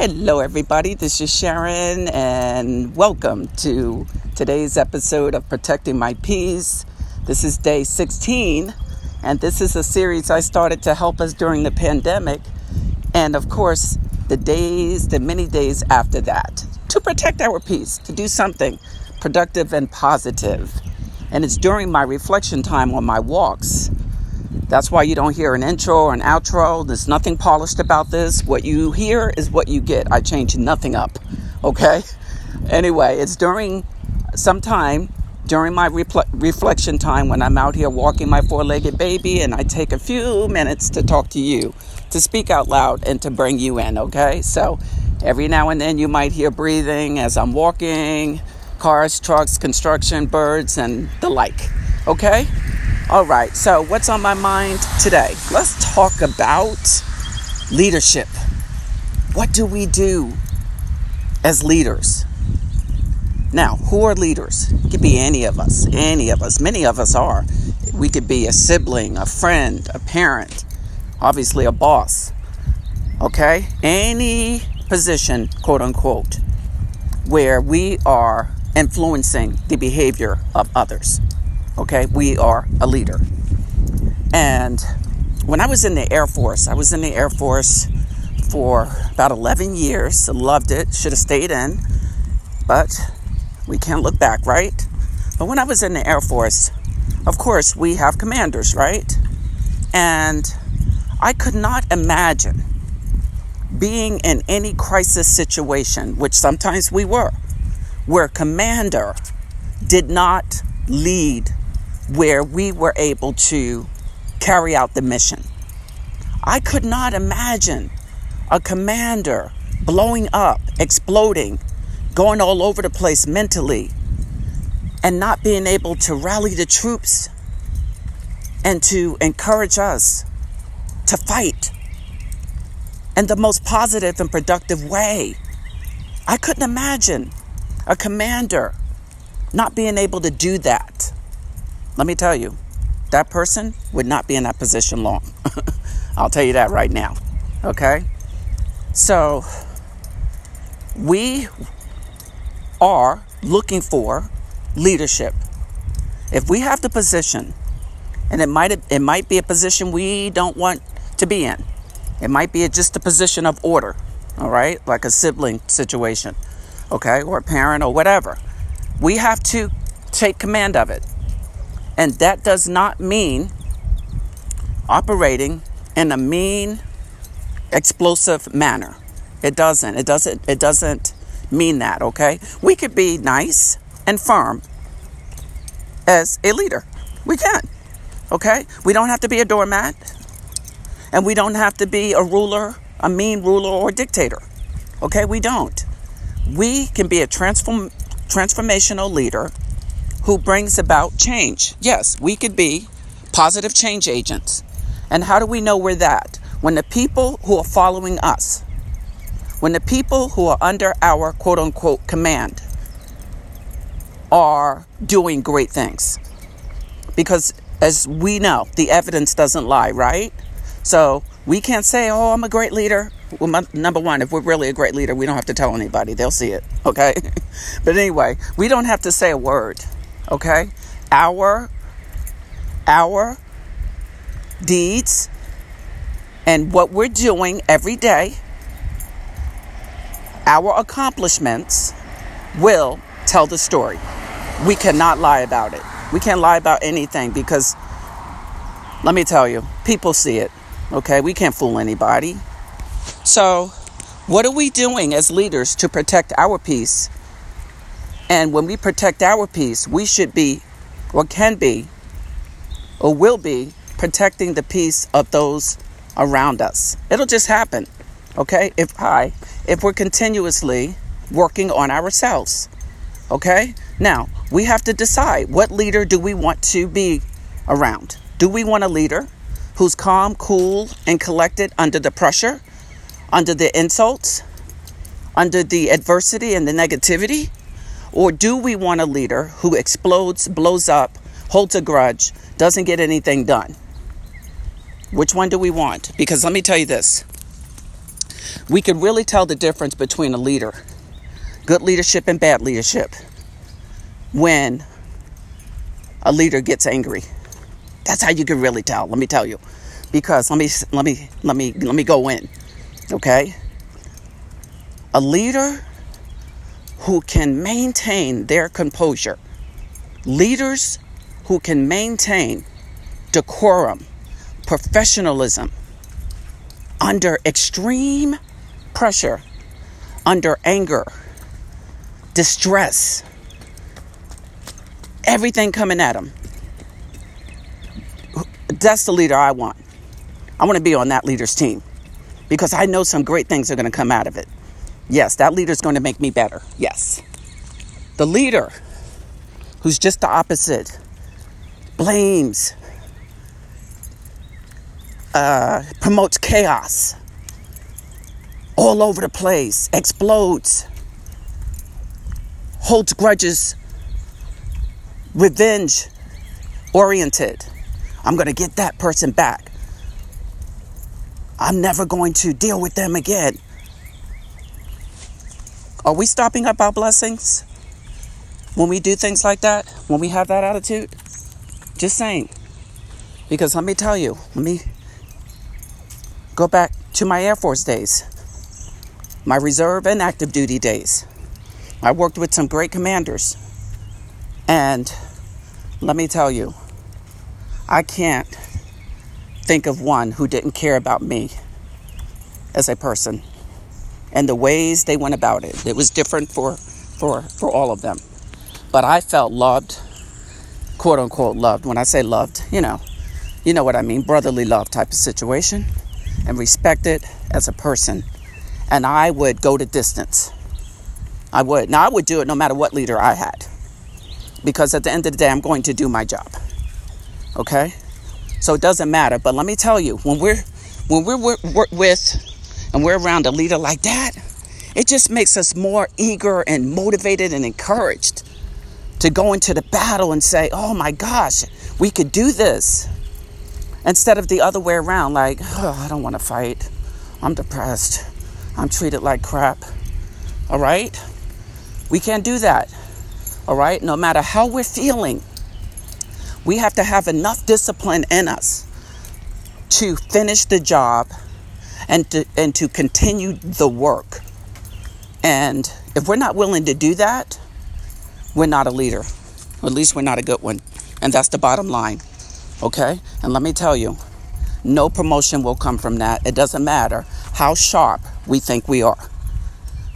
Hello, everybody. This is Sharon, and welcome to today's episode of Protecting My Peace. This is day 16, and this is a series I started to help us during the pandemic, and of course, the days, the many days after that, to protect our peace, to do something productive and positive. And it's during my reflection time on my walks that's why you don't hear an intro or an outro. There's nothing polished about this. What you hear is what you get. I change nothing up. Okay? Anyway, it's during some time during my refle- reflection time when I'm out here walking my four legged baby, and I take a few minutes to talk to you, to speak out loud, and to bring you in, okay? So every now and then you might hear breathing as I'm walking, cars, trucks, construction, birds, and the like, okay? All right, so what's on my mind today? Let's talk about leadership. What do we do as leaders? Now, who are leaders? It could be any of us, any of us. Many of us are. We could be a sibling, a friend, a parent, obviously a boss. Okay? Any position, quote unquote, where we are influencing the behavior of others. Okay, we are a leader. And when I was in the Air Force, I was in the Air Force for about 11 years. Loved it, should have stayed in, but we can't look back, right? But when I was in the Air Force, of course, we have commanders, right? And I could not imagine being in any crisis situation, which sometimes we were, where commander did not lead where we were able to carry out the mission. I could not imagine a commander blowing up, exploding, going all over the place mentally, and not being able to rally the troops and to encourage us to fight in the most positive and productive way. I couldn't imagine a commander not being able to do that. Let me tell you, that person would not be in that position long. I'll tell you that right now. Okay? So, we are looking for leadership. If we have the position, and it might it might be a position we don't want to be in. It might be just a position of order, all right? Like a sibling situation, okay? Or a parent or whatever. We have to take command of it. And that does not mean operating in a mean, explosive manner. It doesn't. It doesn't. It doesn't mean that, okay? We could be nice and firm as a leader. We can. Okay? We don't have to be a doormat. And we don't have to be a ruler, a mean ruler or dictator. Okay? We don't. We can be a transform transformational leader who brings about change. Yes, we could be positive change agents. And how do we know we're that? When the people who are following us, when the people who are under our quote unquote command are doing great things. Because as we know, the evidence doesn't lie, right? So we can't say, oh, I'm a great leader. Well, number one, if we're really a great leader, we don't have to tell anybody. They'll see it, okay? but anyway, we don't have to say a word okay? Our our deeds and what we're doing every day, our accomplishments will tell the story. We cannot lie about it. We can't lie about anything because let me tell you, people see it. Okay? We can't fool anybody. So, what are we doing as leaders to protect our peace and when we protect our peace, we should be, or can be, or will be, protecting the peace of those around us. It'll just happen, okay? If I, if we're continuously working on ourselves, okay? Now, we have to decide what leader do we want to be around? Do we want a leader who's calm, cool, and collected under the pressure, under the insults, under the adversity and the negativity? Or do we want a leader who explodes, blows up, holds a grudge, doesn't get anything done? Which one do we want? Because let me tell you this we could really tell the difference between a leader, good leadership and bad leadership, when a leader gets angry. That's how you can really tell. Let me tell you, because let me let me let me let me go in. Okay, a leader who can maintain their composure, leaders who can maintain decorum, professionalism under extreme pressure, under anger, distress, everything coming at them. That's the leader I want. I want to be on that leader's team because I know some great things are going to come out of it. Yes, that leader is going to make me better. Yes. The leader who's just the opposite blames, uh, promotes chaos all over the place, explodes, holds grudges, revenge oriented. I'm going to get that person back. I'm never going to deal with them again. Are we stopping up our blessings when we do things like that? When we have that attitude? Just saying. Because let me tell you, let me go back to my Air Force days, my reserve and active duty days. I worked with some great commanders. And let me tell you, I can't think of one who didn't care about me as a person and the ways they went about it. It was different for, for, for all of them. But I felt loved, quote unquote loved. When I say loved, you know, you know what I mean, brotherly love type of situation, and respected as a person. And I would go to distance. I would. Now I would do it no matter what leader I had because at the end of the day, I'm going to do my job. Okay? So it doesn't matter. But let me tell you, when we're when we're, we're with and we're around a leader like that, it just makes us more eager and motivated and encouraged to go into the battle and say, "Oh my gosh, we could do this." Instead of the other way around, like, oh, I don't want to fight. I'm depressed. I'm treated like crap. All right? We can't do that. All right? No matter how we're feeling, we have to have enough discipline in us to finish the job and to, and to continue the work. And if we're not willing to do that, we're not a leader. at least we're not a good one. And that's the bottom line. Okay? And let me tell you, no promotion will come from that. It doesn't matter how sharp we think we are.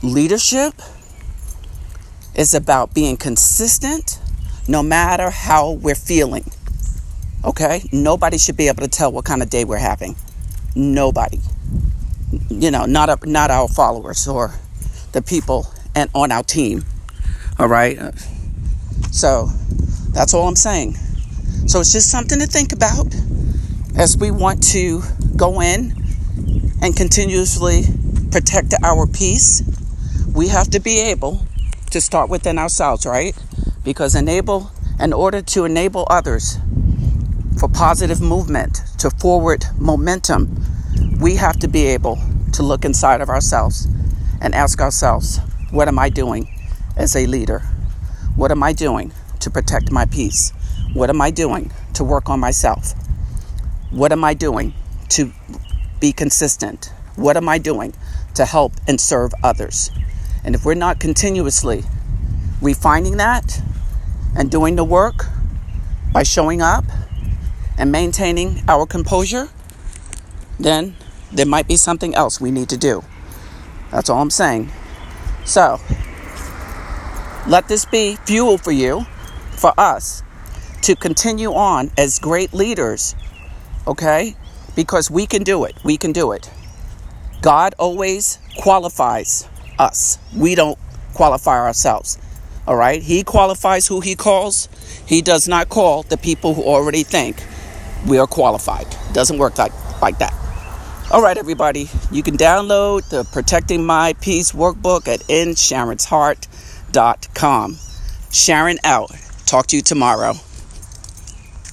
Leadership is about being consistent no matter how we're feeling. Okay? Nobody should be able to tell what kind of day we're having. Nobody. You know, not a, not our followers or the people and on our team. All right? So, that's all I'm saying. So, it's just something to think about as we want to go in and continuously protect our peace. We have to be able to start within ourselves, right? Because enable, in order to enable others for positive movement, to forward momentum, we have to be able to look inside of ourselves and ask ourselves, what am I doing as a leader? What am I doing to protect my peace? What am I doing to work on myself? What am I doing to be consistent? What am I doing to help and serve others? And if we're not continuously refining that and doing the work by showing up and maintaining our composure, then there might be something else we need to do. That's all I'm saying. So, let this be fuel for you, for us, to continue on as great leaders, okay? Because we can do it. We can do it. God always qualifies us. We don't qualify ourselves. All right? He qualifies who he calls. He does not call the people who already think we are qualified. Doesn't work like, like that. All right, everybody. You can download the Protecting My Peace workbook at insharonsheart.com. Sharon out. Talk to you tomorrow.